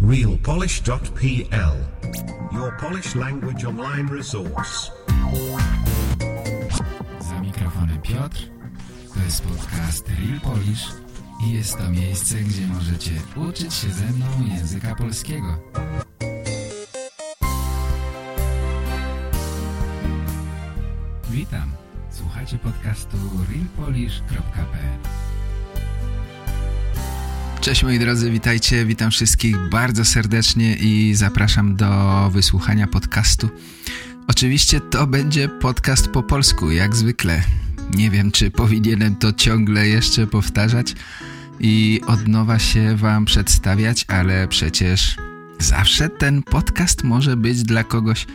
realpolish.pl Your Polish language online resource. Za mikrofonem Piotr. To jest podcast Real Polish i jest to miejsce, gdzie możecie uczyć się ze mną języka polskiego. Witam. Słuchacie podcastu realpolish.pl Cześć moi drodzy, witajcie, witam wszystkich bardzo serdecznie i zapraszam do wysłuchania podcastu. Oczywiście to będzie podcast po polsku, jak zwykle. Nie wiem, czy powinienem to ciągle jeszcze powtarzać i od nowa się wam przedstawiać, ale przecież zawsze ten podcast może być dla kogoś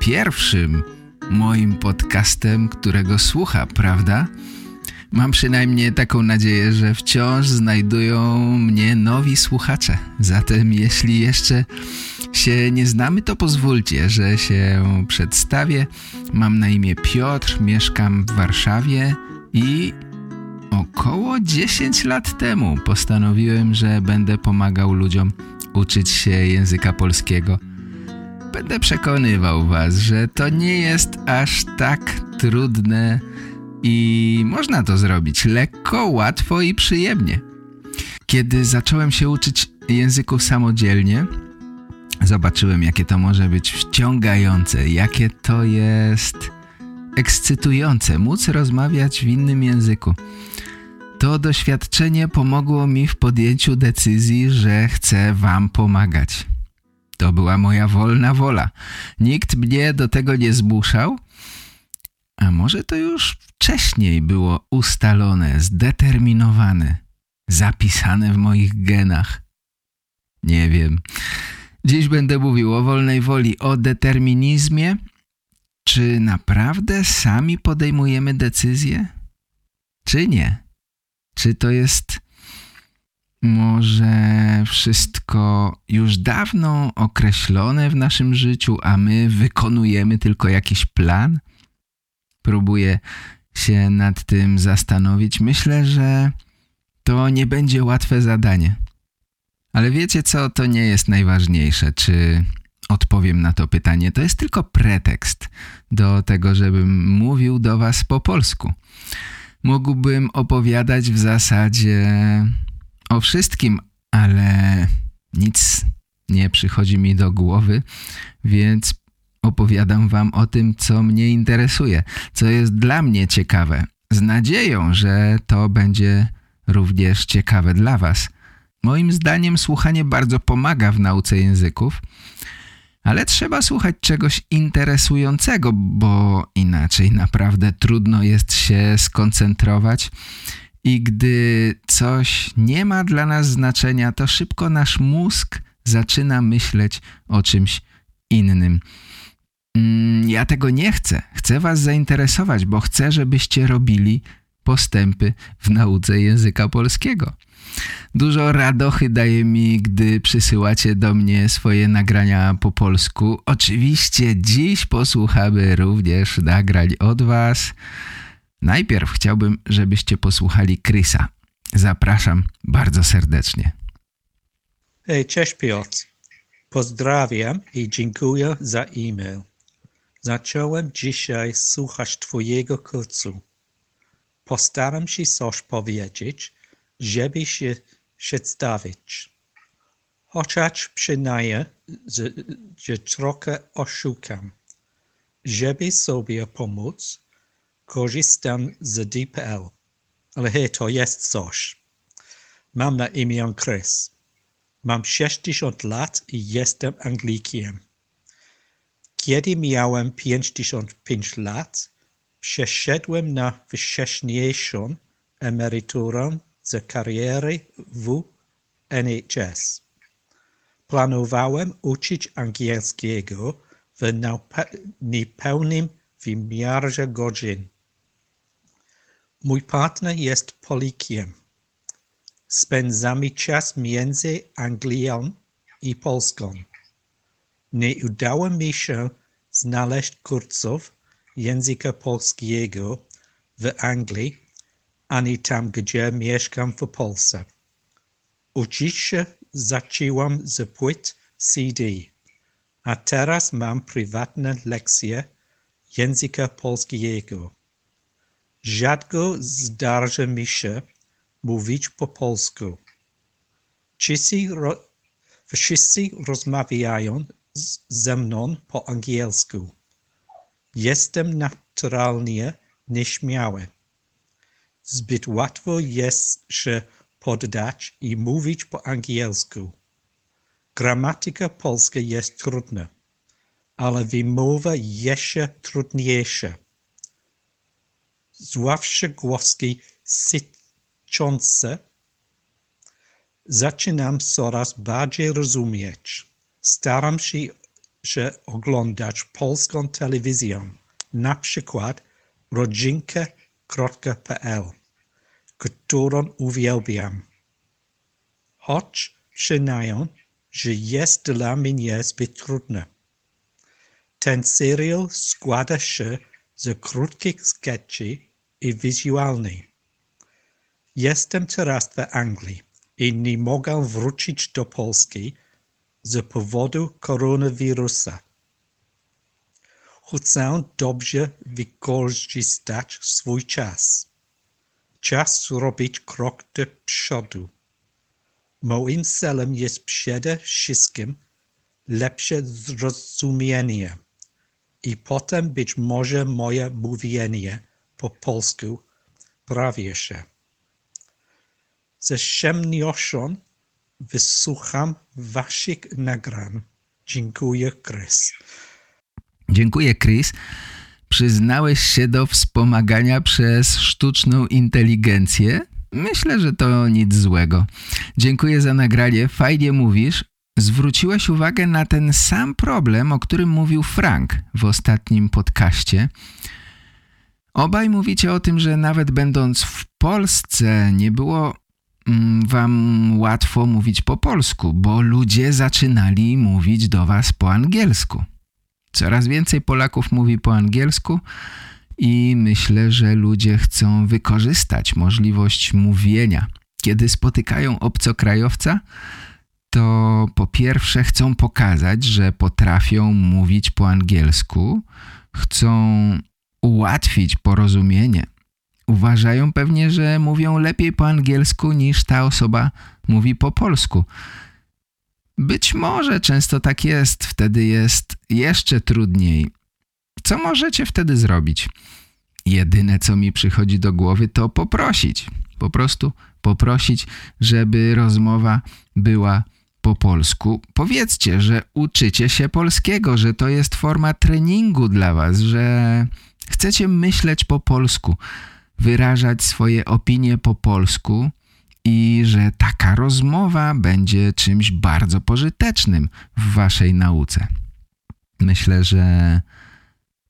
pierwszym moim podcastem, którego słucha, prawda? Mam przynajmniej taką nadzieję, że wciąż znajdują mnie nowi słuchacze. Zatem jeśli jeszcze się nie znamy, to pozwólcie, że się przedstawię. Mam na imię Piotr, mieszkam w Warszawie i około 10 lat temu postanowiłem, że będę pomagał ludziom uczyć się języka polskiego. Będę przekonywał was, że to nie jest aż tak trudne i można to zrobić lekko, łatwo i przyjemnie. Kiedy zacząłem się uczyć języku samodzielnie, zobaczyłem jakie to może być wciągające, jakie to jest ekscytujące móc rozmawiać w innym języku. To doświadczenie pomogło mi w podjęciu decyzji, że chcę wam pomagać. To była moja wolna wola. Nikt mnie do tego nie zmuszał, a może to już wcześniej było ustalone, zdeterminowane, zapisane w moich genach? Nie wiem. Dziś będę mówił o wolnej woli, o determinizmie. Czy naprawdę sami podejmujemy decyzje? Czy nie? Czy to jest może wszystko już dawno określone w naszym życiu, a my wykonujemy tylko jakiś plan? Próbuję się nad tym zastanowić. Myślę, że to nie będzie łatwe zadanie. Ale wiecie co, to nie jest najważniejsze, czy odpowiem na to pytanie. To jest tylko pretekst do tego, żebym mówił do was po polsku. Mógłbym opowiadać w zasadzie o wszystkim, ale nic nie przychodzi mi do głowy, więc opowiadam wam o tym, co mnie interesuje, co jest dla mnie ciekawe. Z nadzieją, że to będzie również ciekawe dla was. Moim zdaniem słuchanie bardzo pomaga w nauce języków, ale trzeba słuchać czegoś interesującego, bo inaczej naprawdę trudno jest się skoncentrować i gdy coś nie ma dla nas znaczenia, to szybko nasz mózg zaczyna myśleć o czymś innym. Mm, ja tego nie chcę. Chcę was zainteresować, bo chcę, żebyście robili postępy w nauce języka polskiego. Dużo radochy daje mi, gdy przysyłacie do mnie swoje nagrania po polsku. Oczywiście dziś posłuchamy również nagrań od was. Najpierw chciałbym, żebyście posłuchali Krysa. Zapraszam bardzo serdecznie. Hej, cześć Piotr. Pozdrawiam i dziękuję za e-mail. Zacząłem dzisiaj słuchać Twojego kursu. Postaram się coś powiedzieć, żeby się przedstawić. Chociaż przynajmniej, że trochę oszukam. Żeby sobie pomóc, korzystam z DPL. Ale hej, to jest coś. Mam na imię Chris. Mam 60 lat i jestem Anglikiem. Kiedy miałem 55 lat, przeszedłem na wcześniejszą emeryturę z kariery w NHS. Planowałem uczyć angielskiego w niepełnym wymiarze godzin. Mój partner jest Polikiem. Spędzamy czas między Anglią i Polską. Nie udało mi się znaleźć kursów języka polskiego w Anglii, ani tam, gdzie mieszkam w Polsce. Uczyć się zaczęłam z płyt CD, a teraz mam prywatne lekcje języka polskiego. Rzadko zdarza mi się mówić po polsku. Wszyscy, wszyscy rozmawiają ze mną po angielsku. Jestem naturalnie nieśmiały. Zbyt łatwo jest się poddać i mówić po angielsku. Gramatyka polska jest trudna, ale wymowa jeszcze trudniejsza. Zwłaszcza głoski syczące zaczynam coraz bardziej rozumieć. Staram się, oglądać polską telewizję, na przykład rodzinka.pl, którą uwielbiam. Choć przyznaję, że jest dla mnie zbyt trudna. Ten serial składa się z krótkich sketchy i wizualny. Jestem teraz w Anglii i nie mogę wrócić do Polski z powodu koronawirusa. Chcę dobrze wykorzystać swój czas. Czas zrobić krok do przodu. Moim celem jest przede wszystkim lepsze zrozumienie i potem być może moje mówienie po polsku prawie się. Ze przyjemnością wysłucham waszych nagrań. Dziękuję, Chris. Dziękuję, Chris. Przyznałeś się do wspomagania przez sztuczną inteligencję? Myślę, że to nic złego. Dziękuję za nagranie, fajnie mówisz. Zwróciłeś uwagę na ten sam problem, o którym mówił Frank w ostatnim podcaście. Obaj mówicie o tym, że nawet będąc w Polsce nie było wam łatwo mówić po polsku, bo ludzie zaczynali mówić do was po angielsku. Coraz więcej Polaków mówi po angielsku i myślę, że ludzie chcą wykorzystać możliwość mówienia. Kiedy spotykają obcokrajowca, to po pierwsze chcą pokazać, że potrafią mówić po angielsku, chcą ułatwić porozumienie. Uważają pewnie, że mówią lepiej po angielsku niż ta osoba mówi po polsku. Być może często tak jest, wtedy jest jeszcze trudniej. Co możecie wtedy zrobić? Jedyne, co mi przychodzi do głowy, to poprosić. Po prostu poprosić, żeby rozmowa była po polsku. Powiedzcie, że uczycie się polskiego, że to jest forma treningu dla was, że chcecie myśleć po polsku, wyrażać swoje opinie po polsku i że taka rozmowa będzie czymś bardzo pożytecznym w waszej nauce. Myślę, że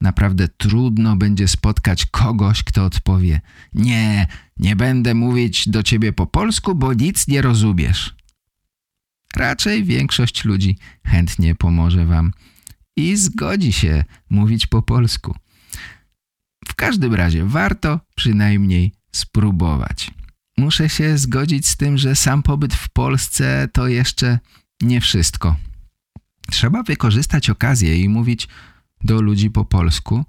naprawdę trudno będzie spotkać kogoś, kto odpowie nie, nie będę mówić do ciebie po polsku, bo nic nie rozumiesz. Raczej większość ludzi chętnie pomoże wam i zgodzi się mówić po polsku. Każdym razie warto przynajmniej spróbować. Muszę się zgodzić z tym, że sam pobyt w Polsce to jeszcze nie wszystko. Trzeba wykorzystać okazję i mówić do ludzi po polsku.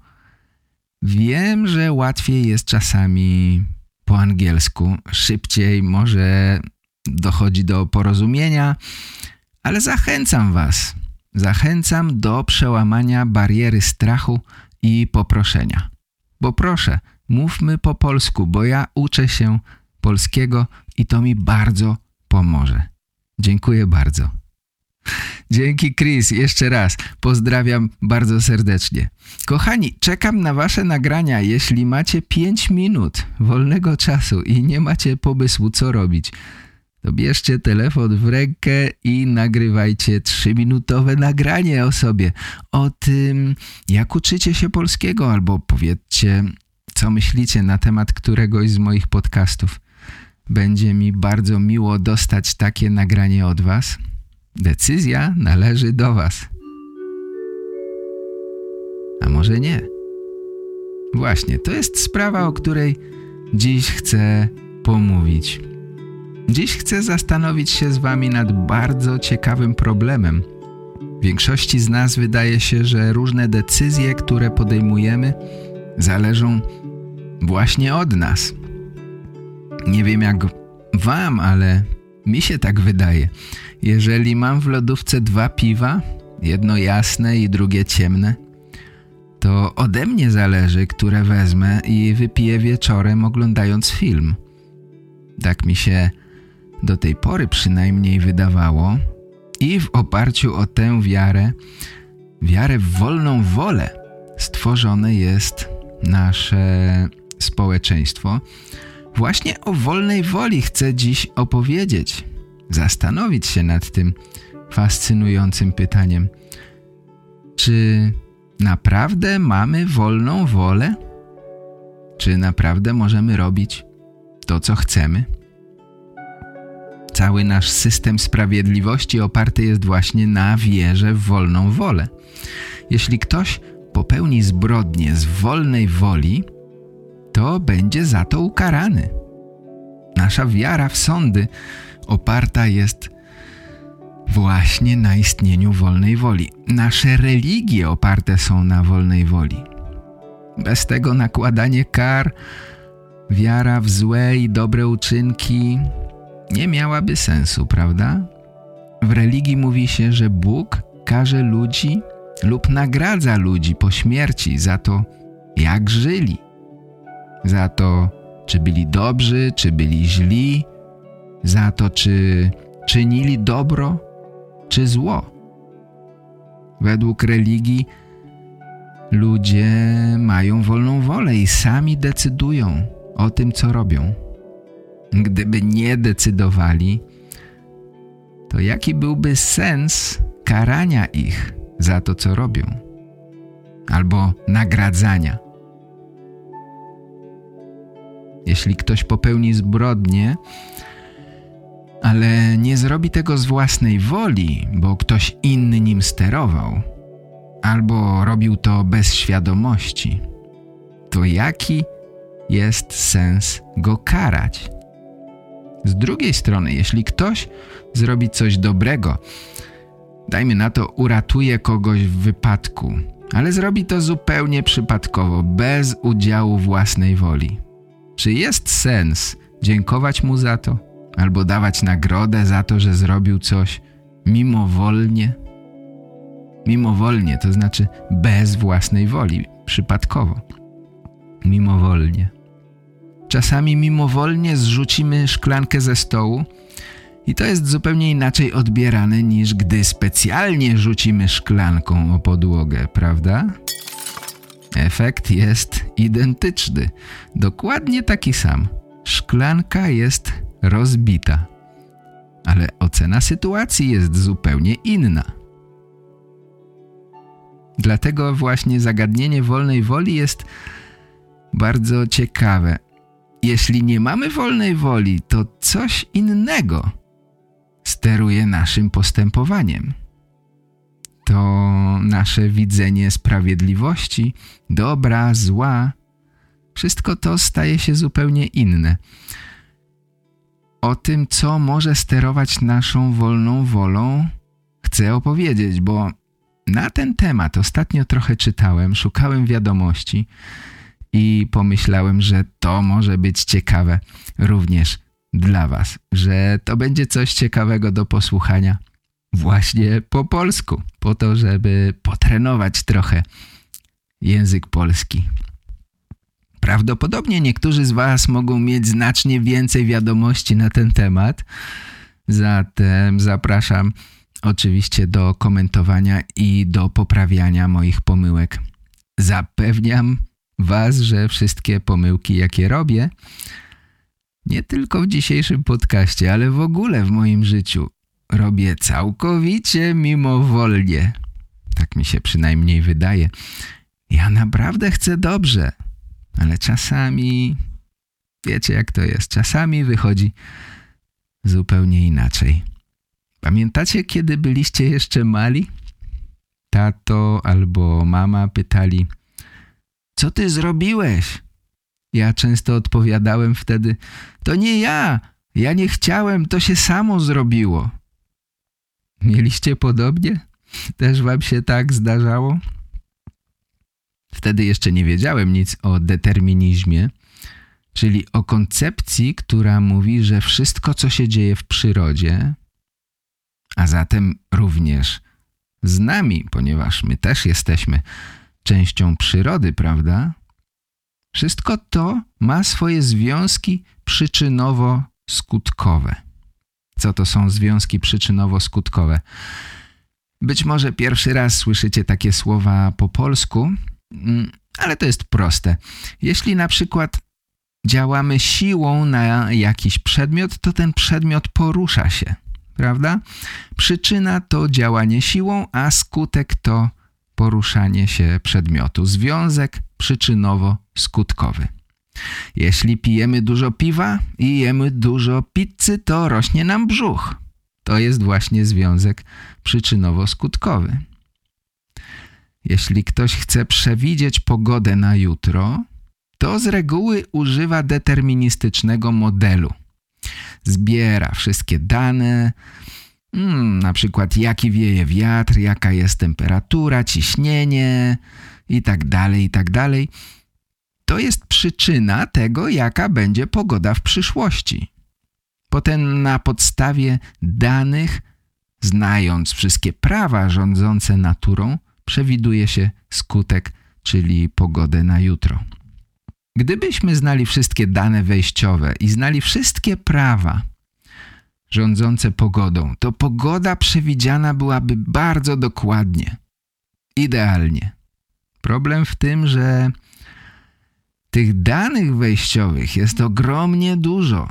Wiem, że łatwiej jest czasami po angielsku, szybciej może dochodzi do porozumienia, ale zachęcam Was, zachęcam do przełamania bariery strachu i poproszenia. Bo proszę, mówmy po polsku, bo ja uczę się polskiego i to mi bardzo pomoże. Dziękuję bardzo. Dzięki Chris, jeszcze raz. Pozdrawiam bardzo serdecznie. Kochani, czekam na wasze nagrania. Jeśli macie 5 minut wolnego czasu i nie macie pomysłu co robić, to bierzcie telefon w rękę i nagrywajcie 3-minutowe nagranie o sobie. O tym, jak uczycie się polskiego albo powiedzcie, co myślicie na temat któregoś z moich podcastów. Będzie mi bardzo miło dostać takie nagranie od was. Decyzja należy do was. A może nie? Właśnie, to jest sprawa, o której dziś chcę pomówić. Dziś chcę zastanowić się z Wami nad bardzo ciekawym problemem. Większości z nas wydaje się, że różne decyzje, które podejmujemy, zależą właśnie od nas. Nie wiem jak Wam, ale mi się tak wydaje. Jeżeli mam w lodówce dwa piwa, jedno jasne i drugie ciemne, to ode mnie zależy, które wezmę i wypiję wieczorem oglądając film. Tak mi się do tej pory przynajmniej wydawało i w oparciu o tę wiarę, wiarę w wolną wolę, stworzone jest nasze społeczeństwo. Właśnie o wolnej woli chcę dziś opowiedzieć, zastanowić się nad tym fascynującym pytaniem. Czy naprawdę mamy wolną wolę? Czy naprawdę możemy robić to, co chcemy? Cały nasz system sprawiedliwości oparty jest właśnie na wierze w wolną wolę. Jeśli ktoś popełni zbrodnię z wolnej woli, to będzie za to ukarany. Nasza wiara w sądy oparta jest właśnie na istnieniu wolnej woli. Nasze religie oparte są na wolnej woli. Bez tego nakładanie kar, wiara w złe i dobre uczynki nie miałaby sensu, prawda? W religii mówi się, że Bóg karze ludzi lub nagradza ludzi po śmierci za to, jak żyli. Za to, czy byli dobrzy, czy byli źli, za to, czy czynili dobro, czy zło. Według religii ludzie mają wolną wolę i sami decydują o tym, co robią. Gdyby nie decydowali, to jaki byłby sens karania ich za to, co robią? Albo nagradzania? Jeśli ktoś popełni zbrodnię, ale nie zrobi tego z własnej woli, bo ktoś inny nim sterował, albo robił to bez świadomości, to jaki jest sens go karać? Z drugiej strony, jeśli ktoś zrobi coś dobrego, dajmy na to, uratuje kogoś w wypadku, ale zrobi to zupełnie przypadkowo, bez udziału własnej woli. Czy jest sens dziękować mu za to? Albo dawać nagrodę za to, że zrobił coś mimowolnie? Mimowolnie, to znaczy bez własnej woli, przypadkowo. Mimowolnie. Czasami mimowolnie zrzucimy szklankę ze stołu i to jest zupełnie inaczej odbierane niż gdy specjalnie rzucimy szklanką o podłogę, prawda? Efekt jest identyczny, dokładnie taki sam. Szklanka jest rozbita, ale ocena sytuacji jest zupełnie inna. Dlatego właśnie zagadnienie wolnej woli jest bardzo ciekawe. Jeśli nie mamy wolnej woli, to coś innego steruje naszym postępowaniem to nasze widzenie sprawiedliwości, dobra, zła, wszystko to staje się zupełnie inne. O tym, co może sterować naszą wolną wolą, chcę opowiedzieć, bo na ten temat ostatnio trochę czytałem, szukałem wiadomości i pomyślałem, że to może być ciekawe również dla Was, że to będzie coś ciekawego do posłuchania właśnie po polsku, po to, żeby potrenować trochę język polski. Prawdopodobnie niektórzy z Was mogą mieć znacznie więcej wiadomości na ten temat, zatem zapraszam oczywiście do komentowania i do poprawiania moich pomyłek. Zapewniam Was, że wszystkie pomyłki, jakie robię, nie tylko w dzisiejszym podcaście, ale w ogóle w moim życiu, robię całkowicie mimowolnie. Tak mi się przynajmniej wydaje. Ja naprawdę chcę dobrze, ale czasami, wiecie jak to jest, czasami wychodzi zupełnie inaczej. Pamiętacie, kiedy byliście jeszcze mali? Tato albo mama pytali, co ty zrobiłeś? Ja często odpowiadałem wtedy, to nie ja, Ja nie chciałem, to się samo zrobiło. Mieliście podobnie? Też wam się tak zdarzało? Wtedy jeszcze nie wiedziałem nic o determinizmie, czyli o koncepcji, która mówi, że wszystko, co się dzieje w przyrodzie, a zatem również z nami, ponieważ my też jesteśmy częścią przyrody, prawda? Wszystko to ma swoje związki przyczynowo-skutkowe. Co to są związki przyczynowo-skutkowe? Być może pierwszy raz słyszycie takie słowa po polsku, mm, ale to jest proste. Jeśli na przykład działamy siłą na jakiś przedmiot, to ten przedmiot porusza się, prawda? Przyczyna to działanie siłą, a skutek to poruszanie się przedmiotu. Związek przyczynowo-skutkowy. Jeśli pijemy dużo piwa i jemy dużo pizzy, to rośnie nam brzuch. To jest właśnie związek przyczynowo-skutkowy. Jeśli ktoś chce przewidzieć pogodę na jutro, to z reguły używa deterministycznego modelu. Zbiera wszystkie dane, hmm, na przykład jaki wieje wiatr, jaka jest temperatura, ciśnienie i tak dalej, i tak dalej. To jest przyczyna tego, jaka będzie pogoda w przyszłości. Potem na podstawie danych, znając wszystkie prawa rządzące naturą, przewiduje się skutek, czyli pogodę na jutro. Gdybyśmy znali wszystkie dane wejściowe i znali wszystkie prawa rządzące pogodą, to pogoda przewidziana byłaby bardzo dokładnie, idealnie. Problem w tym, że tych danych wejściowych jest ogromnie dużo,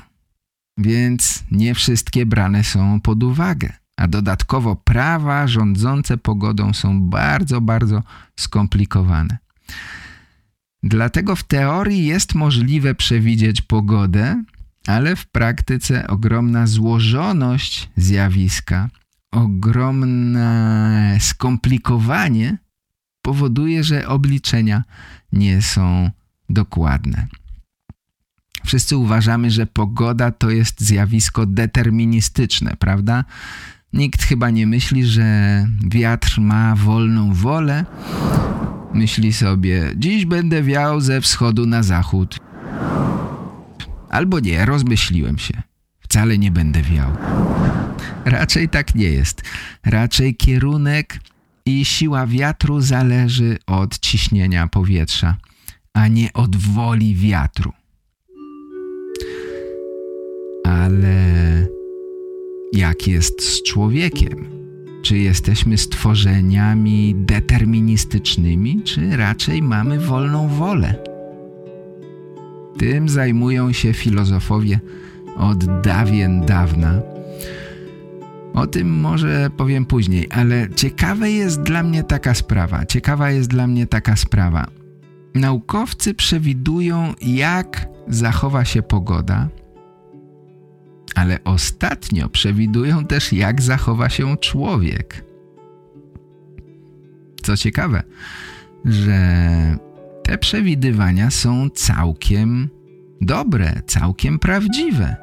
więc nie wszystkie brane są pod uwagę. A dodatkowo prawa rządzące pogodą są bardzo, bardzo skomplikowane. Dlatego w teorii jest możliwe przewidzieć pogodę, ale w praktyce ogromna złożoność zjawiska, ogromne skomplikowanie powoduje, że obliczenia nie są dokładne. Wszyscy uważamy, że pogoda to jest zjawisko deterministyczne, prawda? Nikt chyba nie myśli, że wiatr ma wolną wolę. Myśli sobie, dziś będę wiał ze wschodu na zachód. Albo nie, rozmyśliłem się. Wcale nie będę wiał. Raczej tak nie jest. Raczej kierunek i siła wiatru zależy od ciśnienia powietrza, a nie od woli wiatru. Ale jak jest z człowiekiem? Czy jesteśmy stworzeniami deterministycznymi, czy raczej mamy wolną wolę? Tym zajmują się filozofowie od dawien dawna. O tym może powiem później, ale ciekawa jest dla mnie taka sprawa. Ciekawa jest dla mnie taka sprawa. Naukowcy przewidują, jak zachowa się pogoda, ale ostatnio przewidują też, jak zachowa się człowiek. Co ciekawe, że te przewidywania są całkiem dobre, całkiem prawdziwe.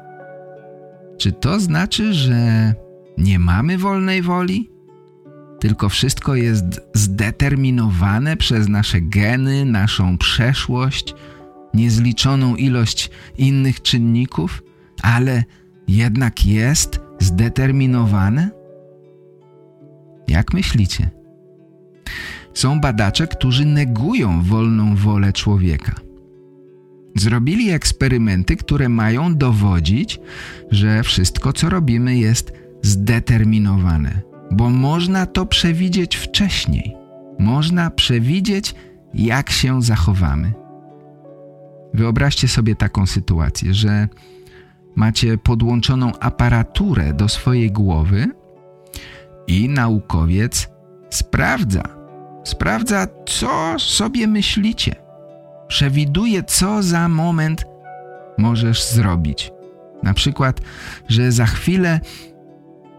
Czy to znaczy, że nie mamy wolnej woli? Tylko wszystko jest zdeterminowane przez nasze geny, naszą przeszłość, niezliczoną ilość innych czynników, ale jednak jest zdeterminowane? Jak myślicie? Są badacze, którzy negują wolną wolę człowieka. Zrobili eksperymenty, które mają dowodzić, że wszystko, co robimy, jest zdeterminowane, bo można to przewidzieć wcześniej. Można przewidzieć, jak się zachowamy. Wyobraźcie sobie taką sytuację, że macie podłączoną aparaturę do swojej głowy i naukowiec sprawdza, sprawdza, co sobie myślicie. Przewiduje, co za moment możesz zrobić. Na przykład, że za chwilę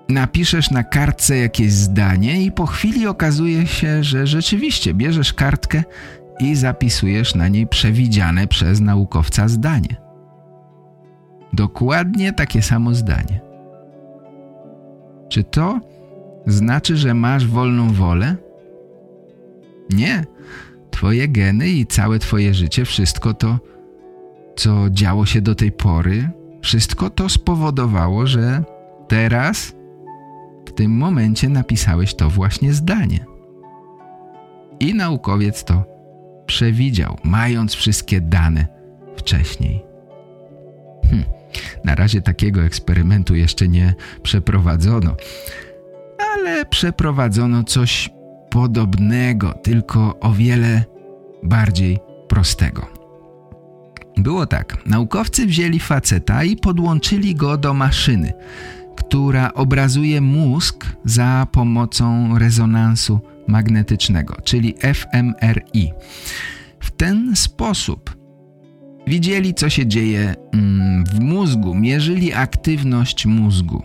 napiszesz na kartce jakieś zdanie i po chwili okazuje się, że rzeczywiście bierzesz kartkę i zapisujesz na niej przewidziane przez naukowca zdanie. Dokładnie takie samo zdanie. Czy to znaczy, że masz wolną wolę? Nie. Twoje geny i całe twoje życie, wszystko to, co działo się do tej pory, wszystko to spowodowało, że teraz, w tym momencie napisałeś to właśnie zdanie. I naukowiec to przewidział, mając wszystkie dane wcześniej. Hm, na razie takiego eksperymentu jeszcze nie przeprowadzono, ale przeprowadzono coś podobnego, tylko o wiele bardziej prostego. Było tak, naukowcy wzięli faceta i podłączyli go do maszyny, która obrazuje mózg za pomocą rezonansu magnetycznego, czyli fMRI. W ten sposób widzieli, co się dzieje mm, w mózgu, mierzyli aktywność mózgu.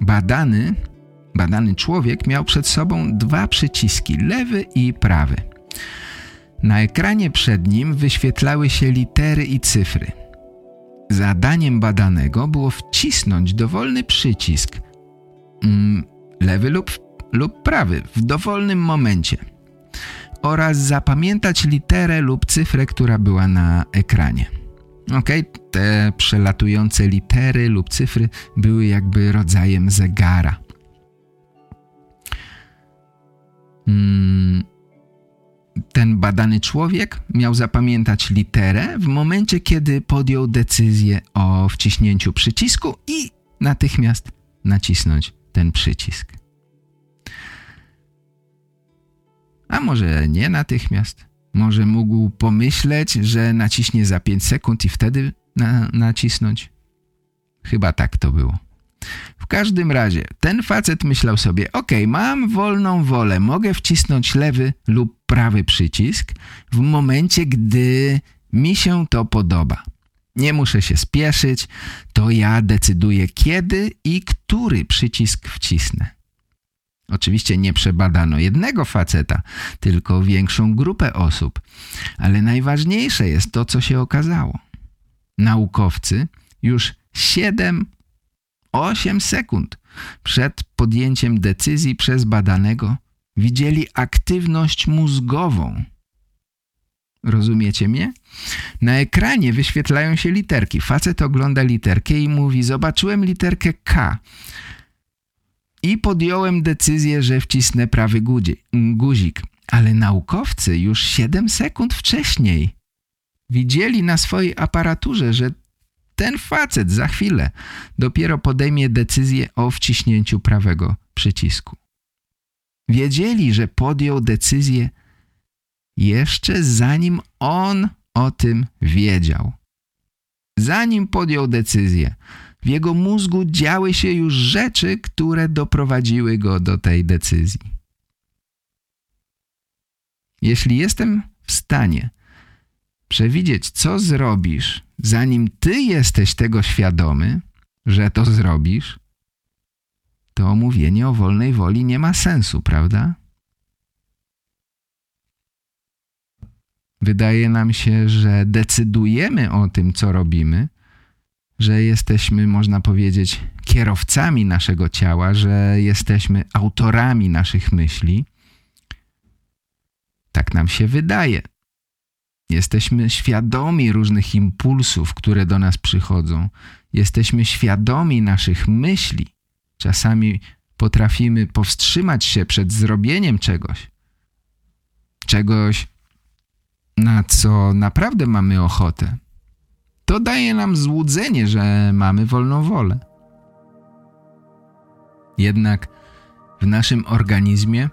Badany, badany człowiek miał przed sobą dwa przyciski, lewy i prawy. Na ekranie przed nim wyświetlały się litery i cyfry. Zadaniem badanego było wcisnąć dowolny przycisk, mm, lewy lub, lub prawy, w dowolnym momencie oraz zapamiętać literę lub cyfrę, która była na ekranie. Ok, te przelatujące litery lub cyfry były jakby rodzajem zegara. Ten badany człowiek miał zapamiętać literę w momencie, kiedy podjął decyzję o wciśnięciu przycisku i natychmiast nacisnąć ten przycisk. A może nie natychmiast? Może mógł pomyśleć, że naciśnie za 5 sekund i wtedy na nacisnąć? Chyba tak to było. W każdym razie, ten facet myślał sobie, ok, mam wolną wolę, mogę wcisnąć lewy lub prawy przycisk w momencie, gdy mi się to podoba. Nie muszę się spieszyć, to ja decyduję kiedy i który przycisk wcisnę. Oczywiście nie przebadano jednego faceta, tylko większą grupę osób. Ale najważniejsze jest to, co się okazało. Naukowcy już 7 8 sekund przed podjęciem decyzji przez badanego widzieli aktywność mózgową. Rozumiecie mnie? Na ekranie wyświetlają się literki. Facet ogląda literkę i mówi, zobaczyłem literkę K i podjąłem decyzję, że wcisnę prawy guzik. Ale naukowcy już 7 sekund wcześniej widzieli na swojej aparaturze, że ten facet za chwilę dopiero podejmie decyzję o wciśnięciu prawego przycisku. Wiedzieli, że podjął decyzję jeszcze zanim on o tym wiedział. Zanim podjął decyzję, w jego mózgu działy się już rzeczy, które doprowadziły go do tej decyzji. Jeśli jestem w stanie przewidzieć, co zrobisz, zanim ty jesteś tego świadomy, że to zrobisz, to mówienie o wolnej woli nie ma sensu, prawda? Wydaje nam się, że decydujemy o tym, co robimy, że jesteśmy, można powiedzieć, kierowcami naszego ciała, że jesteśmy autorami naszych myśli. Tak nam się wydaje. Jesteśmy świadomi różnych impulsów, które do nas przychodzą. Jesteśmy świadomi naszych myśli. Czasami potrafimy powstrzymać się przed zrobieniem czegoś. Czegoś, na co naprawdę mamy ochotę. To daje nam złudzenie, że mamy wolną wolę. Jednak w naszym organizmie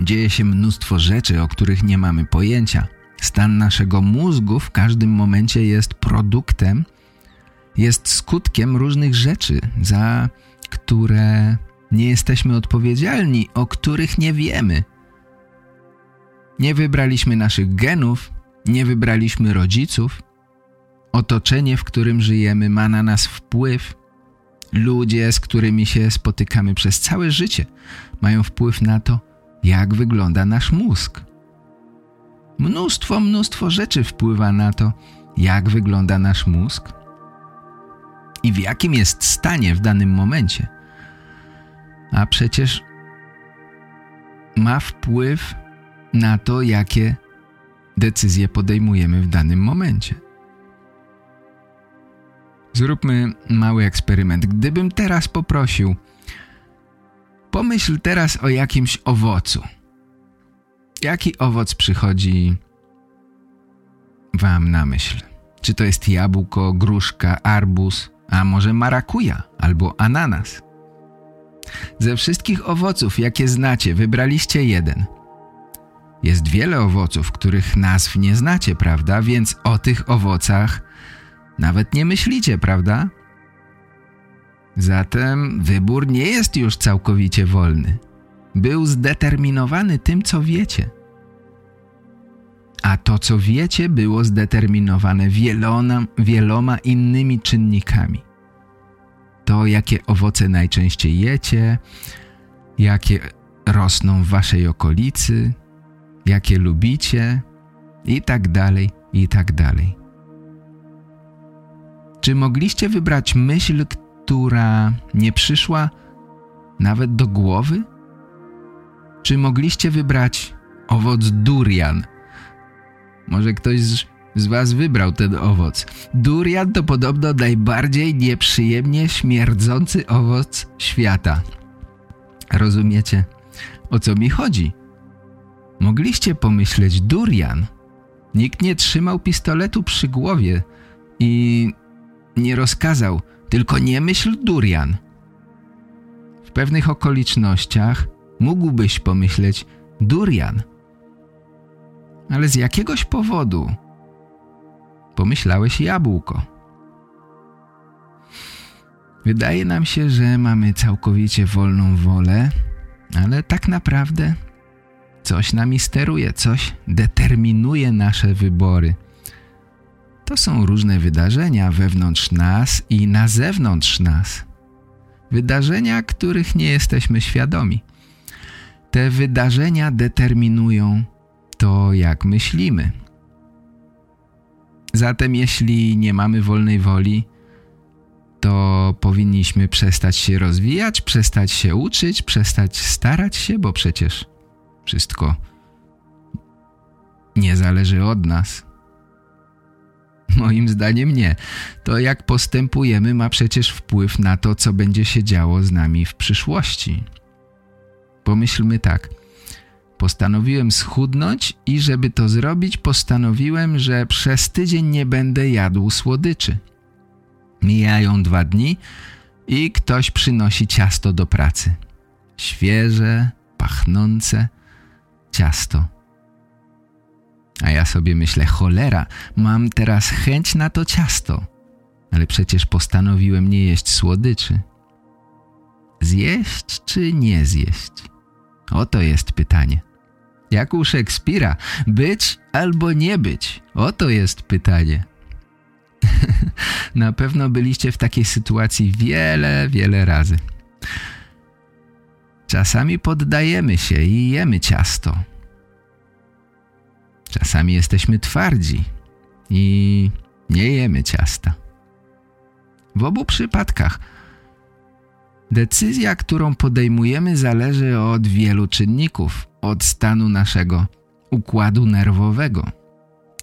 dzieje się mnóstwo rzeczy, o których nie mamy pojęcia. Stan naszego mózgu w każdym momencie jest produktem, jest skutkiem różnych rzeczy, za które nie jesteśmy odpowiedzialni, o których nie wiemy. Nie wybraliśmy naszych genów, nie wybraliśmy rodziców, Otoczenie, w którym żyjemy, ma na nas wpływ. Ludzie, z którymi się spotykamy przez całe życie, mają wpływ na to, jak wygląda nasz mózg. Mnóstwo, mnóstwo rzeczy wpływa na to, jak wygląda nasz mózg. i w jakim jest stanie w danym momencie. A przecież ma wpływ na to, jakie decyzje podejmujemy w danym momencie. Zróbmy mały eksperyment. Gdybym teraz poprosił, pomyśl teraz o jakimś owocu. Jaki owoc przychodzi wam na myśl? Czy to jest jabłko, gruszka, arbuz, a może marakuja albo ananas? Ze wszystkich owoców, jakie znacie, wybraliście jeden. Jest wiele owoców, których nazw nie znacie, prawda? Więc o tych owocach nawet nie myślicie, prawda? Zatem wybór nie jest już całkowicie wolny. Był zdeterminowany tym, co wiecie. A to, co wiecie, było zdeterminowane wieloma, wieloma innymi czynnikami. To, jakie owoce najczęściej jecie, jakie rosną w waszej okolicy, jakie lubicie i tak dalej, i tak dalej. Czy mogliście wybrać myśl, która nie przyszła nawet do głowy? Czy mogliście wybrać owoc durian? Może ktoś z, z was wybrał ten owoc. Durian to podobno najbardziej nieprzyjemnie śmierdzący owoc świata. Rozumiecie, o co mi chodzi? Mogliście pomyśleć durian. Nikt nie trzymał pistoletu przy głowie i nie rozkazał, tylko nie myśl durian. W pewnych okolicznościach mógłbyś pomyśleć durian. Ale z jakiegoś powodu pomyślałeś jabłko. Wydaje nam się, że mamy całkowicie wolną wolę, ale tak naprawdę coś nami steruje, coś determinuje nasze wybory – to są różne wydarzenia wewnątrz nas i na zewnątrz nas. Wydarzenia, których nie jesteśmy świadomi. Te wydarzenia determinują to, jak myślimy. Zatem jeśli nie mamy wolnej woli, to powinniśmy przestać się rozwijać, przestać się uczyć, przestać starać się, bo przecież wszystko nie zależy od nas. Moim zdaniem nie. To jak postępujemy ma przecież wpływ na to, co będzie się działo z nami w przyszłości. Pomyślmy tak. Postanowiłem schudnąć i żeby to zrobić postanowiłem, że przez tydzień nie będę jadł słodyczy. Mijają dwa dni i ktoś przynosi ciasto do pracy. Świeże, pachnące ciasto. A ja sobie myślę, cholera, mam teraz chęć na to ciasto. Ale przecież postanowiłem nie jeść słodyczy. Zjeść czy nie zjeść? Oto jest pytanie. Jak u Szekspira, być albo nie być? Oto jest pytanie. na pewno byliście w takiej sytuacji wiele, wiele razy. Czasami poddajemy się i jemy ciasto. Czasami jesteśmy twardzi i nie jemy ciasta. W obu przypadkach decyzja, którą podejmujemy zależy od wielu czynników, od stanu naszego układu nerwowego.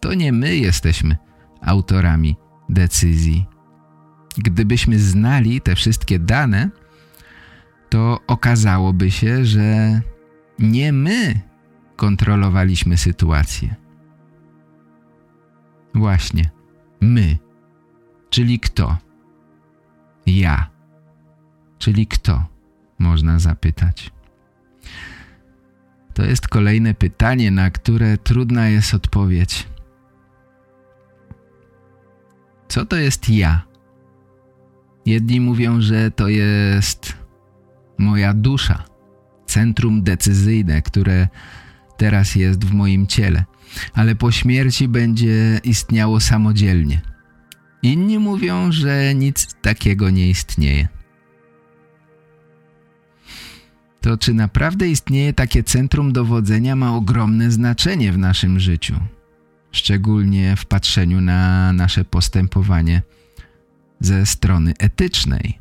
To nie my jesteśmy autorami decyzji. Gdybyśmy znali te wszystkie dane, to okazałoby się, że nie my kontrolowaliśmy sytuację. Właśnie, my, czyli kto? Ja, czyli kto? Można zapytać. To jest kolejne pytanie, na które trudna jest odpowiedź. Co to jest ja? Jedni mówią, że to jest moja dusza, centrum decyzyjne, które teraz jest w moim ciele, ale po śmierci będzie istniało samodzielnie. Inni mówią, że nic takiego nie istnieje. To czy naprawdę istnieje takie centrum dowodzenia ma ogromne znaczenie w naszym życiu, szczególnie w patrzeniu na nasze postępowanie ze strony etycznej.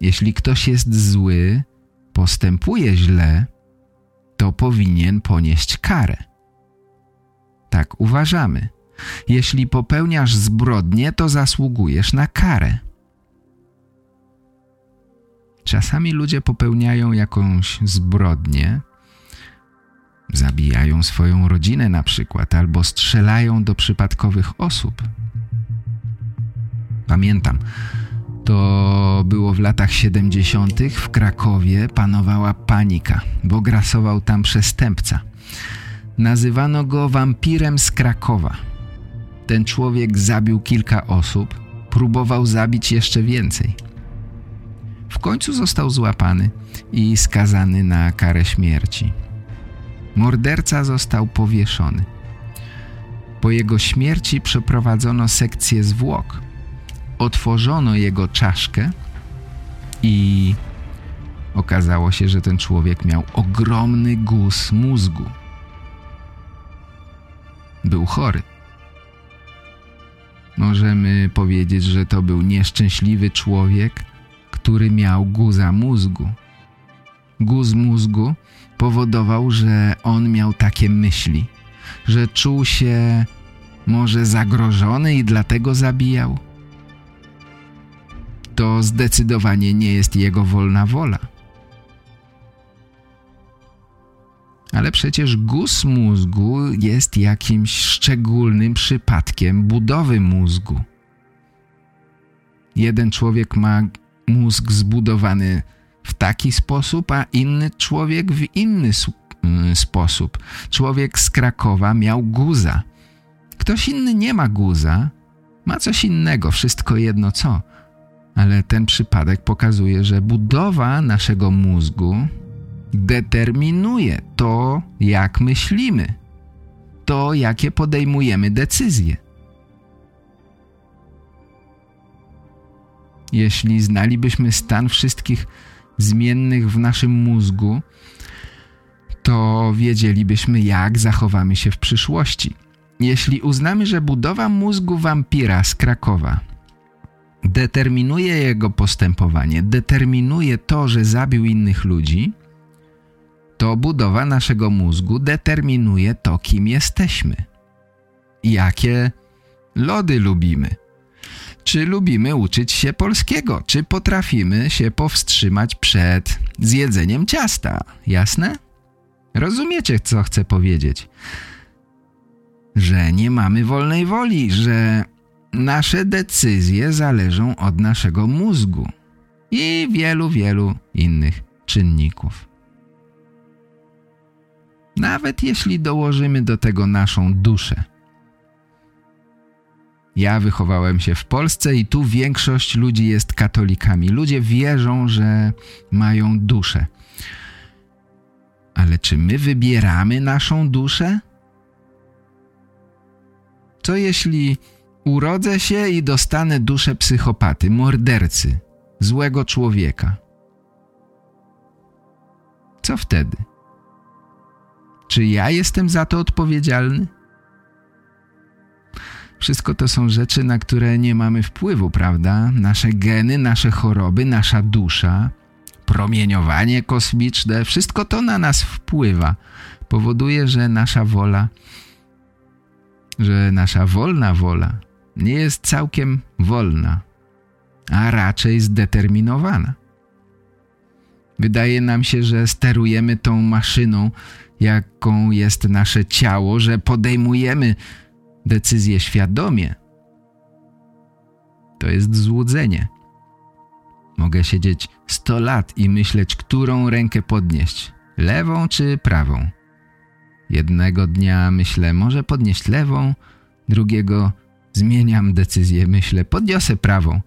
Jeśli ktoś jest zły, postępuje źle, to powinien ponieść karę. Tak uważamy. Jeśli popełniasz zbrodnię, to zasługujesz na karę. Czasami ludzie popełniają jakąś zbrodnię, zabijają swoją rodzinę na przykład, albo strzelają do przypadkowych osób. Pamiętam, to było w latach 70. w Krakowie panowała panika, bo grasował tam przestępca. Nazywano go wampirem z Krakowa. Ten człowiek zabił kilka osób, próbował zabić jeszcze więcej. W końcu został złapany i skazany na karę śmierci. Morderca został powieszony. Po jego śmierci przeprowadzono sekcję zwłok. Otworzono jego czaszkę i okazało się, że ten człowiek miał ogromny guz mózgu. Był chory. Możemy powiedzieć, że to był nieszczęśliwy człowiek, który miał guza mózgu. Guz mózgu powodował, że on miał takie myśli, że czuł się może zagrożony i dlatego zabijał. To zdecydowanie nie jest jego wolna wola. Ale przecież guz mózgu jest jakimś szczególnym przypadkiem budowy mózgu. Jeden człowiek ma mózg zbudowany w taki sposób, a inny człowiek w inny mm, sposób. Człowiek z Krakowa miał guza. Ktoś inny nie ma guza, ma coś innego, wszystko jedno co. Ale ten przypadek pokazuje, że budowa naszego mózgu determinuje to, jak myślimy, to, jakie podejmujemy decyzje. Jeśli znalibyśmy stan wszystkich zmiennych w naszym mózgu, to wiedzielibyśmy, jak zachowamy się w przyszłości. Jeśli uznamy, że budowa mózgu wampira z Krakowa determinuje jego postępowanie, determinuje to, że zabił innych ludzi, to budowa naszego mózgu determinuje to, kim jesteśmy. Jakie lody lubimy – czy lubimy uczyć się polskiego? Czy potrafimy się powstrzymać przed zjedzeniem ciasta? Jasne? Rozumiecie, co chcę powiedzieć? Że nie mamy wolnej woli, że nasze decyzje zależą od naszego mózgu i wielu, wielu innych czynników. Nawet jeśli dołożymy do tego naszą duszę – ja wychowałem się w Polsce i tu większość ludzi jest katolikami. Ludzie wierzą, że mają duszę. Ale czy my wybieramy naszą duszę? Co jeśli urodzę się i dostanę duszę psychopaty, mordercy, złego człowieka? Co wtedy? Czy ja jestem za to odpowiedzialny? Wszystko to są rzeczy, na które nie mamy wpływu, prawda? Nasze geny, nasze choroby, nasza dusza, promieniowanie kosmiczne, wszystko to na nas wpływa. Powoduje, że nasza wola, że nasza wolna wola nie jest całkiem wolna, a raczej zdeterminowana. Wydaje nam się, że sterujemy tą maszyną, jaką jest nasze ciało, że podejmujemy decyzję świadomie, to jest złudzenie. Mogę siedzieć 100 lat i myśleć, którą rękę podnieść, lewą czy prawą. Jednego dnia myślę, może podnieść lewą, drugiego zmieniam decyzję, myślę, podniosę prawą.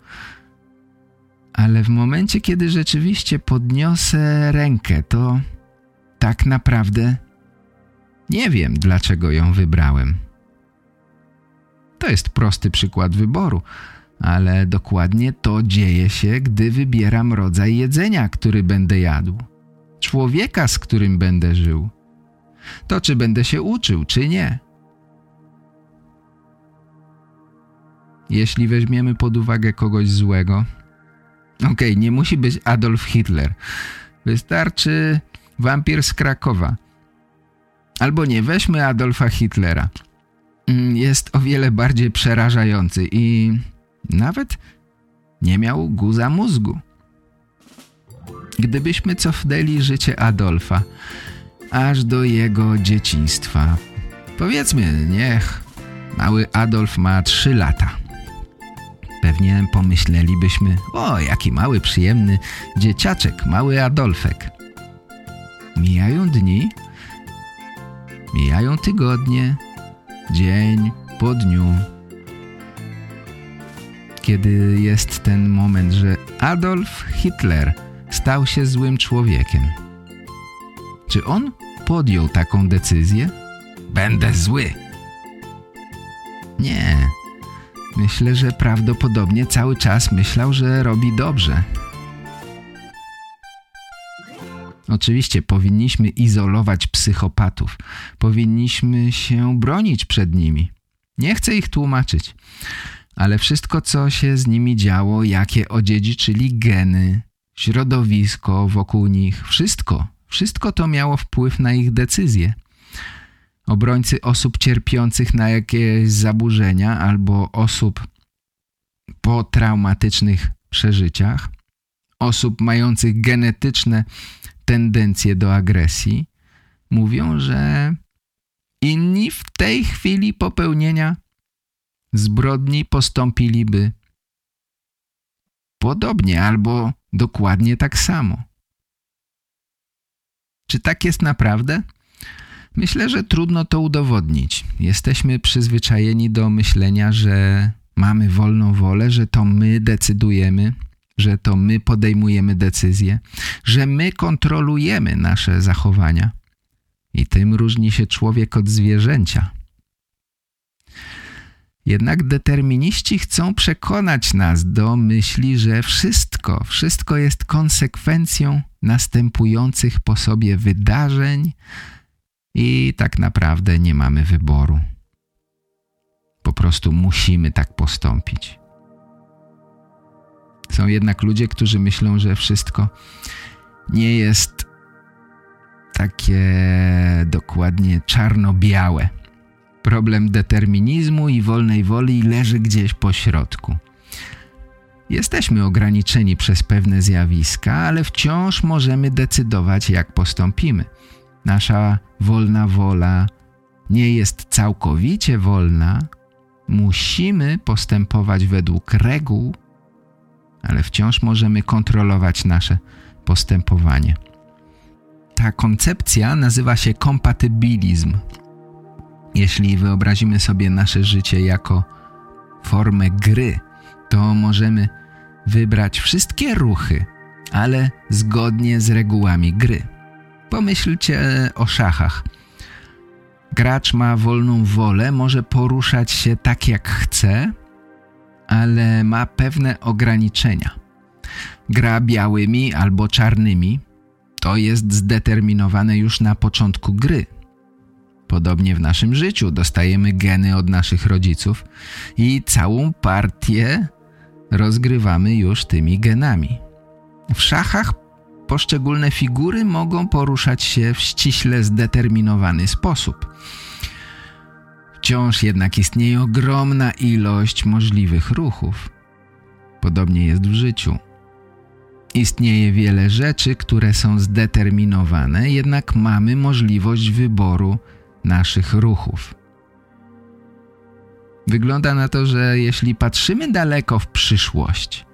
Ale w momencie, kiedy rzeczywiście podniosę rękę, to tak naprawdę nie wiem, dlaczego ją wybrałem. To jest prosty przykład wyboru, ale dokładnie to dzieje się, gdy wybieram rodzaj jedzenia, który będę jadł. Człowieka, z którym będę żył. To, czy będę się uczył, czy nie. jeśli weźmiemy pod uwagę kogoś złego. Okej, okay, nie musi być Adolf Hitler. Wystarczy wampir z Krakowa. Albo nie, weźmy Adolfa Hitlera. Mm, jest o wiele bardziej przerażający i nawet nie miał guza mózgu. Gdybyśmy cofnęli życie Adolfa aż do jego dzieciństwa, powiedzmy, niech mały Adolf ma trzy lata. Pewnie pomyślelibyśmy, o jaki mały, przyjemny dzieciaczek, mały Adolfek. Mijają dni, mijają tygodnie, dzień po dniu. Kiedy jest ten moment, że Adolf Hitler stał się złym człowiekiem. Czy on podjął taką decyzję? Będę zły. Nie. Myślę, że prawdopodobnie cały czas myślał, że robi dobrze. Oczywiście powinniśmy izolować psychopatów. Powinniśmy się bronić przed nimi. Nie chcę ich tłumaczyć. Ale wszystko, co się z nimi działo, jakie odziedziczyli geny, środowisko wokół nich, wszystko, wszystko to miało wpływ na ich decyzje. Obrońcy osób cierpiących na jakieś zaburzenia albo osób po traumatycznych przeżyciach, osób mających genetyczne tendencje do agresji, mówią, że inni w tej chwili popełnienia zbrodni postąpiliby podobnie albo dokładnie tak samo. Czy tak jest naprawdę? Myślę, że trudno to udowodnić. Jesteśmy przyzwyczajeni do myślenia, że mamy wolną wolę, że to my decydujemy, że to my podejmujemy decyzje, że my kontrolujemy nasze zachowania. I tym różni się człowiek od zwierzęcia. Jednak determiniści chcą przekonać nas do myśli, że wszystko, wszystko jest konsekwencją następujących po sobie wydarzeń i tak naprawdę nie mamy wyboru. Po prostu musimy tak postąpić. Są jednak ludzie, którzy myślą, że wszystko nie jest takie dokładnie czarno-białe Problem determinizmu i wolnej woli leży gdzieś po środku. Jesteśmy ograniczeni przez pewne zjawiska, ale wciąż możemy decydować, jak postąpimy. Nasza wolna wola nie jest całkowicie wolna. Musimy postępować według reguł, ale wciąż możemy kontrolować nasze postępowanie. Ta koncepcja nazywa się kompatybilizm jeśli wyobrazimy sobie nasze życie jako formę gry, to możemy wybrać wszystkie ruchy, ale zgodnie z regułami gry. Pomyślcie o szachach. Gracz ma wolną wolę, może poruszać się tak jak chce, ale ma pewne ograniczenia. Gra białymi albo czarnymi to jest zdeterminowane już na początku gry. Podobnie w naszym życiu dostajemy geny od naszych rodziców i całą partię rozgrywamy już tymi genami. W szachach poszczególne figury mogą poruszać się w ściśle zdeterminowany sposób. Wciąż jednak istnieje ogromna ilość możliwych ruchów. Podobnie jest w życiu. Istnieje wiele rzeczy, które są zdeterminowane, jednak mamy możliwość wyboru naszych ruchów. Wygląda na to, że jeśli patrzymy daleko w przyszłość,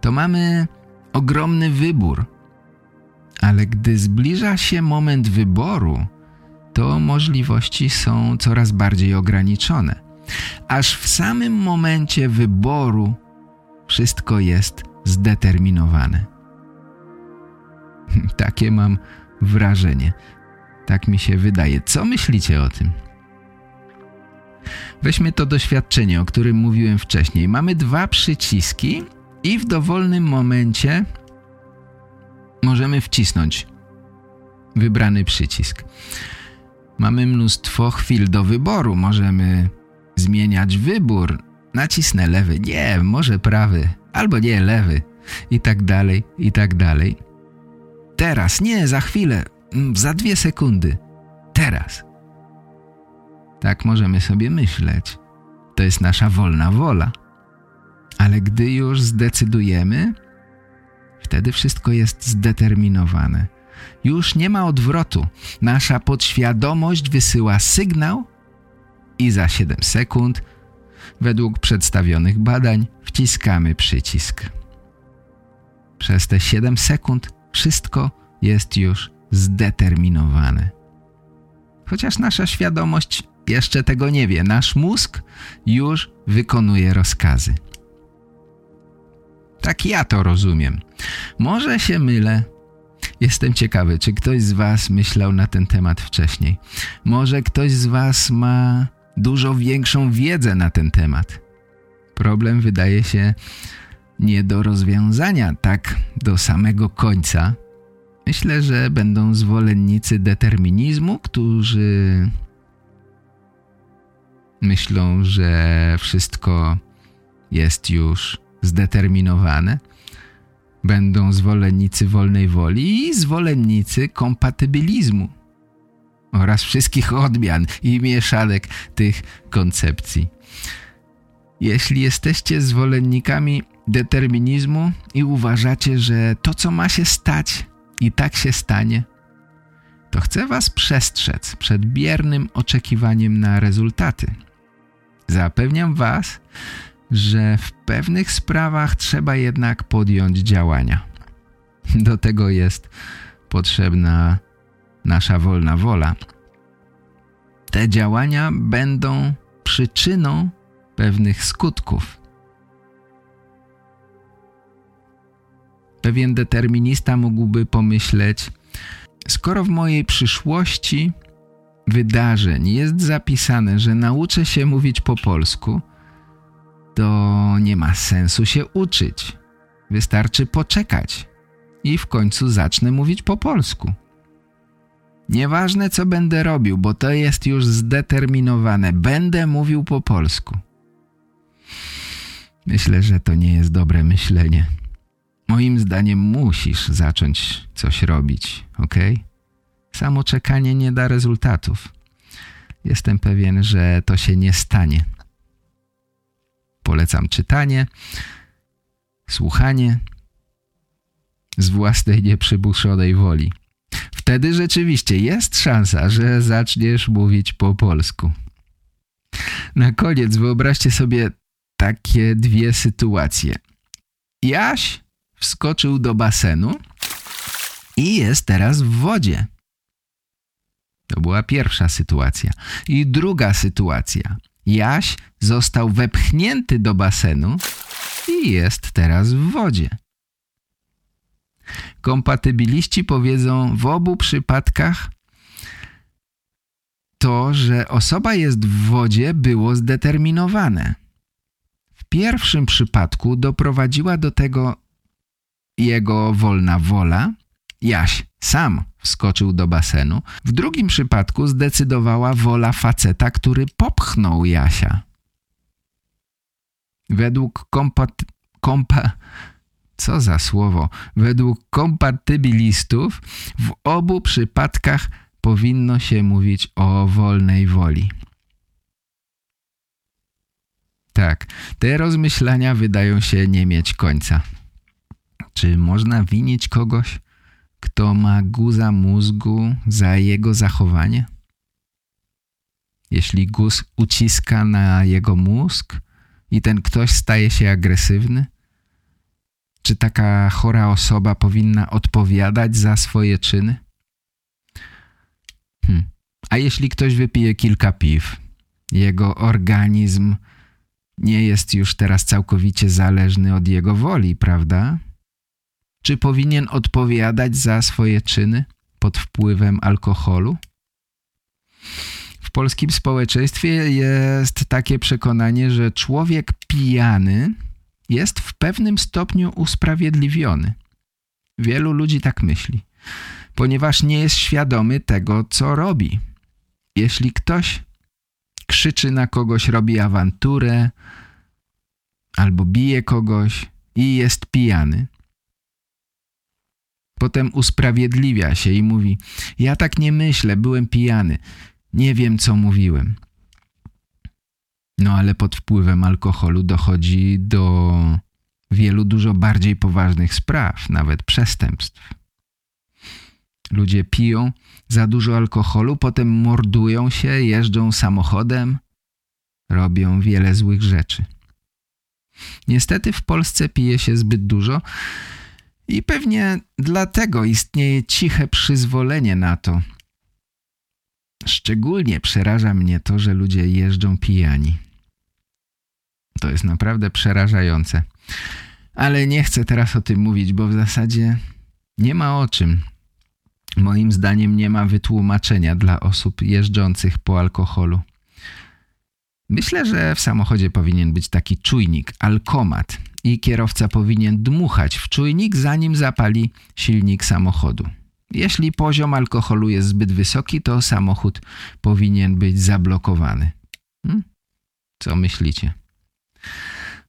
to mamy ogromny wybór. Ale gdy zbliża się moment wyboru, to możliwości są coraz bardziej ograniczone. Aż w samym momencie wyboru wszystko jest zdeterminowane. Takie mam wrażenie. Tak mi się wydaje. Co myślicie o tym? Weźmy to doświadczenie, o którym mówiłem wcześniej. Mamy dwa przyciski i w dowolnym momencie możemy wcisnąć wybrany przycisk. Mamy mnóstwo chwil do wyboru. Możemy zmieniać wybór nacisnę lewy, nie, może prawy, albo nie, lewy i tak dalej, i tak dalej. Teraz, nie, za chwilę, mm, za dwie sekundy, teraz. Tak możemy sobie myśleć. To jest nasza wolna wola. Ale gdy już zdecydujemy, wtedy wszystko jest zdeterminowane. Już nie ma odwrotu. Nasza podświadomość wysyła sygnał i za 7 sekund, według przedstawionych badań, wciskamy przycisk. Przez te 7 sekund wszystko jest już zdeterminowane. Chociaż nasza świadomość jeszcze tego nie wie, nasz mózg już wykonuje rozkazy. Tak ja to rozumiem. Może się mylę. Jestem ciekawy, czy ktoś z Was myślał na ten temat wcześniej. Może ktoś z Was ma dużo większą wiedzę na ten temat. Problem wydaje się nie do rozwiązania tak do samego końca. Myślę, że będą zwolennicy determinizmu, którzy myślą, że wszystko jest już zdeterminowane. Będą zwolennicy wolnej woli i zwolennicy kompatybilizmu oraz wszystkich odmian i mieszanek tych koncepcji. Jeśli jesteście zwolennikami determinizmu i uważacie, że to co ma się stać i tak się stanie, to chcę was przestrzec przed biernym oczekiwaniem na rezultaty. Zapewniam was, że w pewnych sprawach trzeba jednak podjąć działania. Do tego jest potrzebna nasza wolna wola. Te działania będą przyczyną pewnych skutków. Pewien determinista mógłby pomyśleć, skoro w mojej przyszłości wydarzeń jest zapisane, że nauczę się mówić po polsku, to nie ma sensu się uczyć. Wystarczy poczekać i w końcu zacznę mówić po polsku. Nieważne co będę robił, bo to jest już zdeterminowane. Będę mówił po polsku. Myślę, że to nie jest dobre myślenie. Moim zdaniem musisz zacząć coś robić, ok? Samo czekanie nie da rezultatów. Jestem pewien, że to się nie stanie. Polecam czytanie, słuchanie z własnej nieprzybuszonej woli. Wtedy rzeczywiście jest szansa, że zaczniesz mówić po polsku. Na koniec wyobraźcie sobie takie dwie sytuacje. Jaś wskoczył do basenu i jest teraz w wodzie. To była pierwsza sytuacja. I druga sytuacja. Jaś został wepchnięty do basenu i jest teraz w wodzie. Kompatybiliści powiedzą w obu przypadkach to, że osoba jest w wodzie było zdeterminowane. W pierwszym przypadku doprowadziła do tego jego wolna wola, Jaś sam wskoczył do basenu. W drugim przypadku zdecydowała wola faceta, który popchnął Jasia. Według kompat... kompa... Co za słowo? Według kompatybilistów w obu przypadkach powinno się mówić o wolnej woli. Tak, te rozmyślania wydają się nie mieć końca. Czy można winić kogoś, kto ma guza mózgu za jego zachowanie? Jeśli guz uciska na jego mózg i ten ktoś staje się agresywny, czy taka chora osoba powinna odpowiadać za swoje czyny? Hm. A jeśli ktoś wypije kilka piw, jego organizm nie jest już teraz całkowicie zależny od jego woli, prawda? Czy powinien odpowiadać za swoje czyny pod wpływem alkoholu? W polskim społeczeństwie jest takie przekonanie, że człowiek pijany jest w pewnym stopniu usprawiedliwiony. Wielu ludzi tak myśli, ponieważ nie jest świadomy tego, co robi. Jeśli ktoś krzyczy na kogoś, robi awanturę, albo bije kogoś i jest pijany. Potem usprawiedliwia się i mówi: Ja tak nie myślę, byłem pijany, nie wiem co mówiłem. No ale pod wpływem alkoholu dochodzi do wielu dużo bardziej poważnych spraw, nawet przestępstw. Ludzie piją za dużo alkoholu, potem mordują się, jeżdżą samochodem, robią wiele złych rzeczy. Niestety w Polsce pije się zbyt dużo i pewnie dlatego istnieje ciche przyzwolenie na to. Szczególnie przeraża mnie to, że ludzie jeżdżą pijani. To jest naprawdę przerażające. Ale nie chcę teraz o tym mówić, bo w zasadzie nie ma o czym. Moim zdaniem nie ma wytłumaczenia dla osób jeżdżących po alkoholu. Myślę, że w samochodzie powinien być taki czujnik, alkomat i kierowca powinien dmuchać w czujnik, zanim zapali silnik samochodu. Jeśli poziom alkoholu jest zbyt wysoki, to samochód powinien być zablokowany. Hmm? Co myślicie?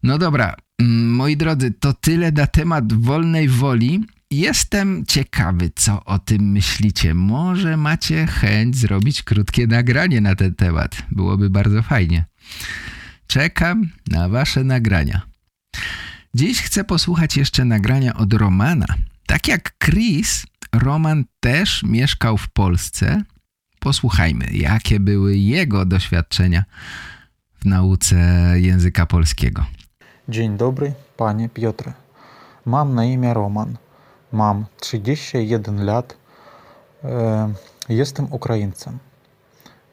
No dobra, mm, moi drodzy, to tyle na temat wolnej woli. Jestem ciekawy, co o tym myślicie. Może macie chęć zrobić krótkie nagranie na ten temat. Byłoby bardzo fajnie. Czekam na wasze nagrania. Dziś chcę posłuchać jeszcze nagrania od Romana. Tak jak Chris, Roman też mieszkał w Polsce. Posłuchajmy, jakie były jego doświadczenia w nauce języka polskiego. Dzień dobry, panie Piotrze. Mam na imię Roman. Mam 31 lat. E, jestem Ukraińcem.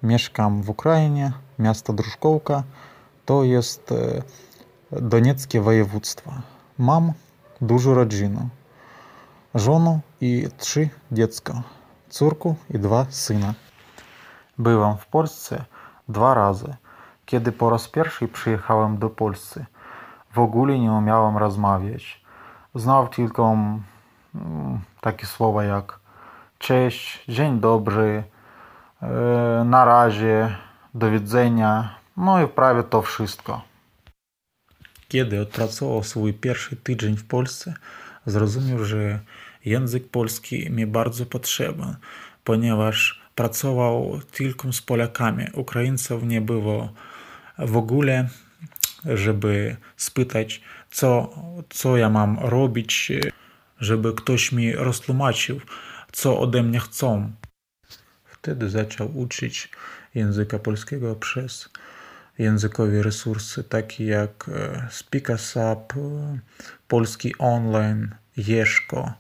Mieszkam w Ukrainie, miasto Druszkowka. To jest e, Donieckie województwo. Mam dużą rodzinę. Żonę i trzy dziecka. Córkę i dwa syna. Byłam w Polsce dwa razy. Kiedy po raz pierwszy przyjechałem do Polski, w ogóle nie umiałem rozmawiać. Znał tylko takie słowa jak cześć, dzień dobry, na razie, do widzenia, no i prawie to wszystko. Kiedy odpracował swój pierwszy tydzień w Polsce, zrozumiał, że język polski mi bardzo potrzebny, ponieważ pracował tylko z Polakami. Ukraińców nie było w ogóle, żeby spytać, co, co ja mam robić, żeby ktoś mi roztłumaczył, co ode mnie chcą. Wtedy zaczął uczyć języka polskiego przez językowe resursy, takie jak SpeakerSub, Polski Online, Jeszko.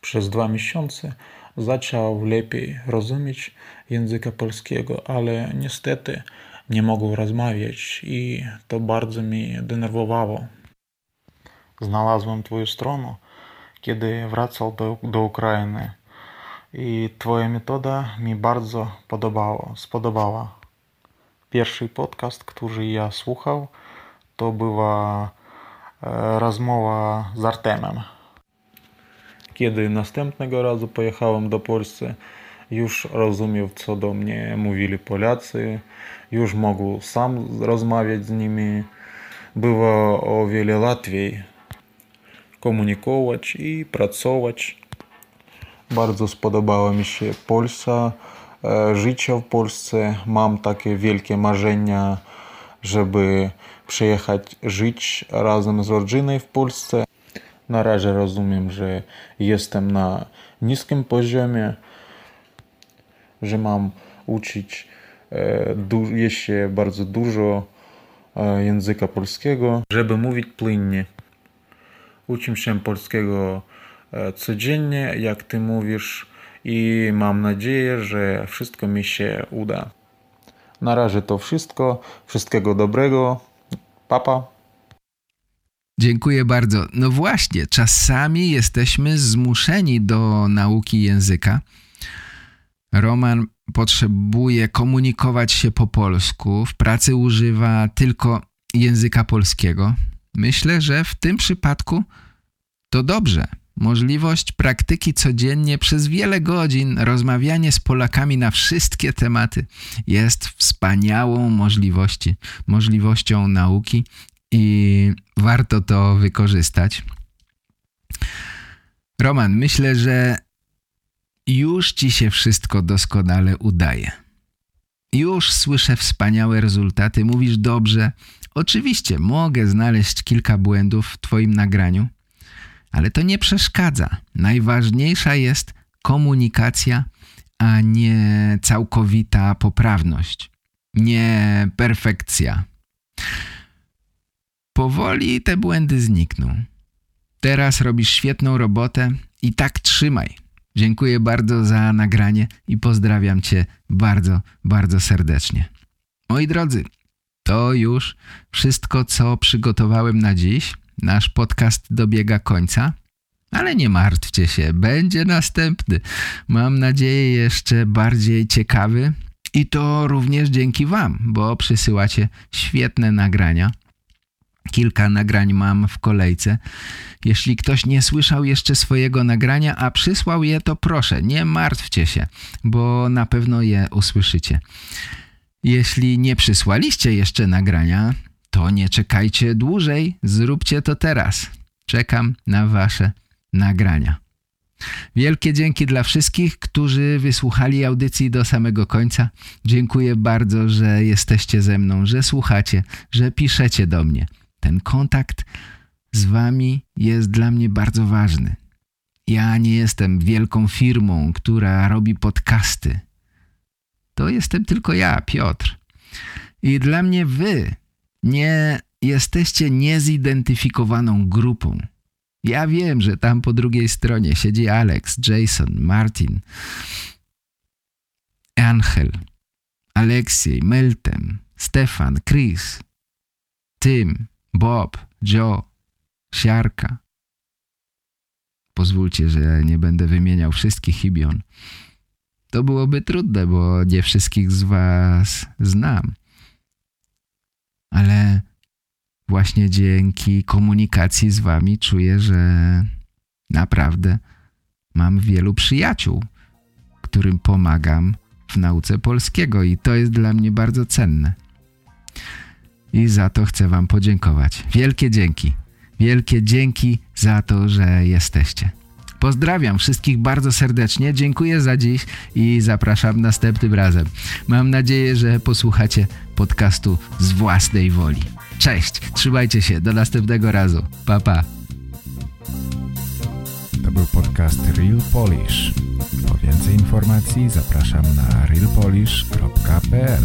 Przez dwa miesiące zaczął lepiej rozumieć języka polskiego, ale niestety nie mogą rozmawiać i to bardzo mnie denerwowało. Znalazłem Twoją stronę, kiedy wracał do, do Ukrainy i Twoja metoda mi bardzo podobała, spodobała. Pierwszy podcast, który ja słuchał, to była e, rozmowa z Artemem. Kiedy następnego razu pojechałem do Polski, już rozumiał, co do mnie mówili Polacy, już mogł sam rozmawiać z nimi. Było o wiele łatwiej komunikować i pracować. Bardzo spodobała mi się Polska, życie w Polsce. Mam takie wielkie marzenia, żeby przyjechać żyć razem z rodziną w Polsce. Na razie rozumiem, że jestem na niskim poziomie, że mam uczyć jeszcze bardzo dużo języka polskiego, żeby mówić płynnie. Uczę się polskiego codziennie, jak ty mówisz, i mam nadzieję, że wszystko mi się uda. Na razie to wszystko. Wszystkiego dobrego. Papa. Dziękuję bardzo. No właśnie, czasami jesteśmy zmuszeni do nauki języka. Roman potrzebuje komunikować się po polsku, w pracy używa tylko języka polskiego. Myślę, że w tym przypadku to dobrze. Możliwość praktyki codziennie przez wiele godzin, rozmawianie z Polakami na wszystkie tematy jest wspaniałą możliwości, możliwością nauki i warto to wykorzystać. Roman, myślę, że już ci się wszystko doskonale udaje. Już słyszę wspaniałe rezultaty, mówisz dobrze. Oczywiście mogę znaleźć kilka błędów w twoim nagraniu, ale to nie przeszkadza. Najważniejsza jest komunikacja, a nie całkowita poprawność, nie perfekcja. Powoli te błędy znikną. Teraz robisz świetną robotę i tak trzymaj. Dziękuję bardzo za nagranie i pozdrawiam Cię bardzo, bardzo serdecznie. Moi drodzy, to już wszystko, co przygotowałem na dziś. Nasz podcast dobiega końca, ale nie martwcie się, będzie następny. Mam nadzieję jeszcze bardziej ciekawy i to również dzięki Wam, bo przysyłacie świetne nagrania. Kilka nagrań mam w kolejce. Jeśli ktoś nie słyszał jeszcze swojego nagrania, a przysłał je, to proszę, nie martwcie się, bo na pewno je usłyszycie. Jeśli nie przysłaliście jeszcze nagrania, to nie czekajcie dłużej, zróbcie to teraz. Czekam na wasze nagrania. Wielkie dzięki dla wszystkich, którzy wysłuchali audycji do samego końca. Dziękuję bardzo, że jesteście ze mną, że słuchacie, że piszecie do mnie. Ten kontakt z wami jest dla mnie bardzo ważny. Ja nie jestem wielką firmą, która robi podcasty. To jestem tylko ja, Piotr. I dla mnie wy nie jesteście niezidentyfikowaną grupą. Ja wiem, że tam po drugiej stronie siedzi Alex, Jason, Martin, Angel, Aleksiej, Meltem, Stefan, Chris, Tim, Bob, Joe, Siarka. Pozwólcie, że nie będę wymieniał wszystkich imion. To byłoby trudne, bo nie wszystkich z was znam. Ale właśnie dzięki komunikacji z wami czuję, że naprawdę mam wielu przyjaciół, którym pomagam w nauce polskiego i to jest dla mnie bardzo cenne. I za to chcę wam podziękować. Wielkie dzięki. Wielkie dzięki za to, że jesteście. Pozdrawiam wszystkich bardzo serdecznie, dziękuję za dziś i zapraszam następnym razem. Mam nadzieję, że posłuchacie podcastu z własnej woli. Cześć, trzymajcie się, do następnego razu. Pa, pa. To był podcast Real Polish. Po więcej informacji zapraszam na realpolish.pl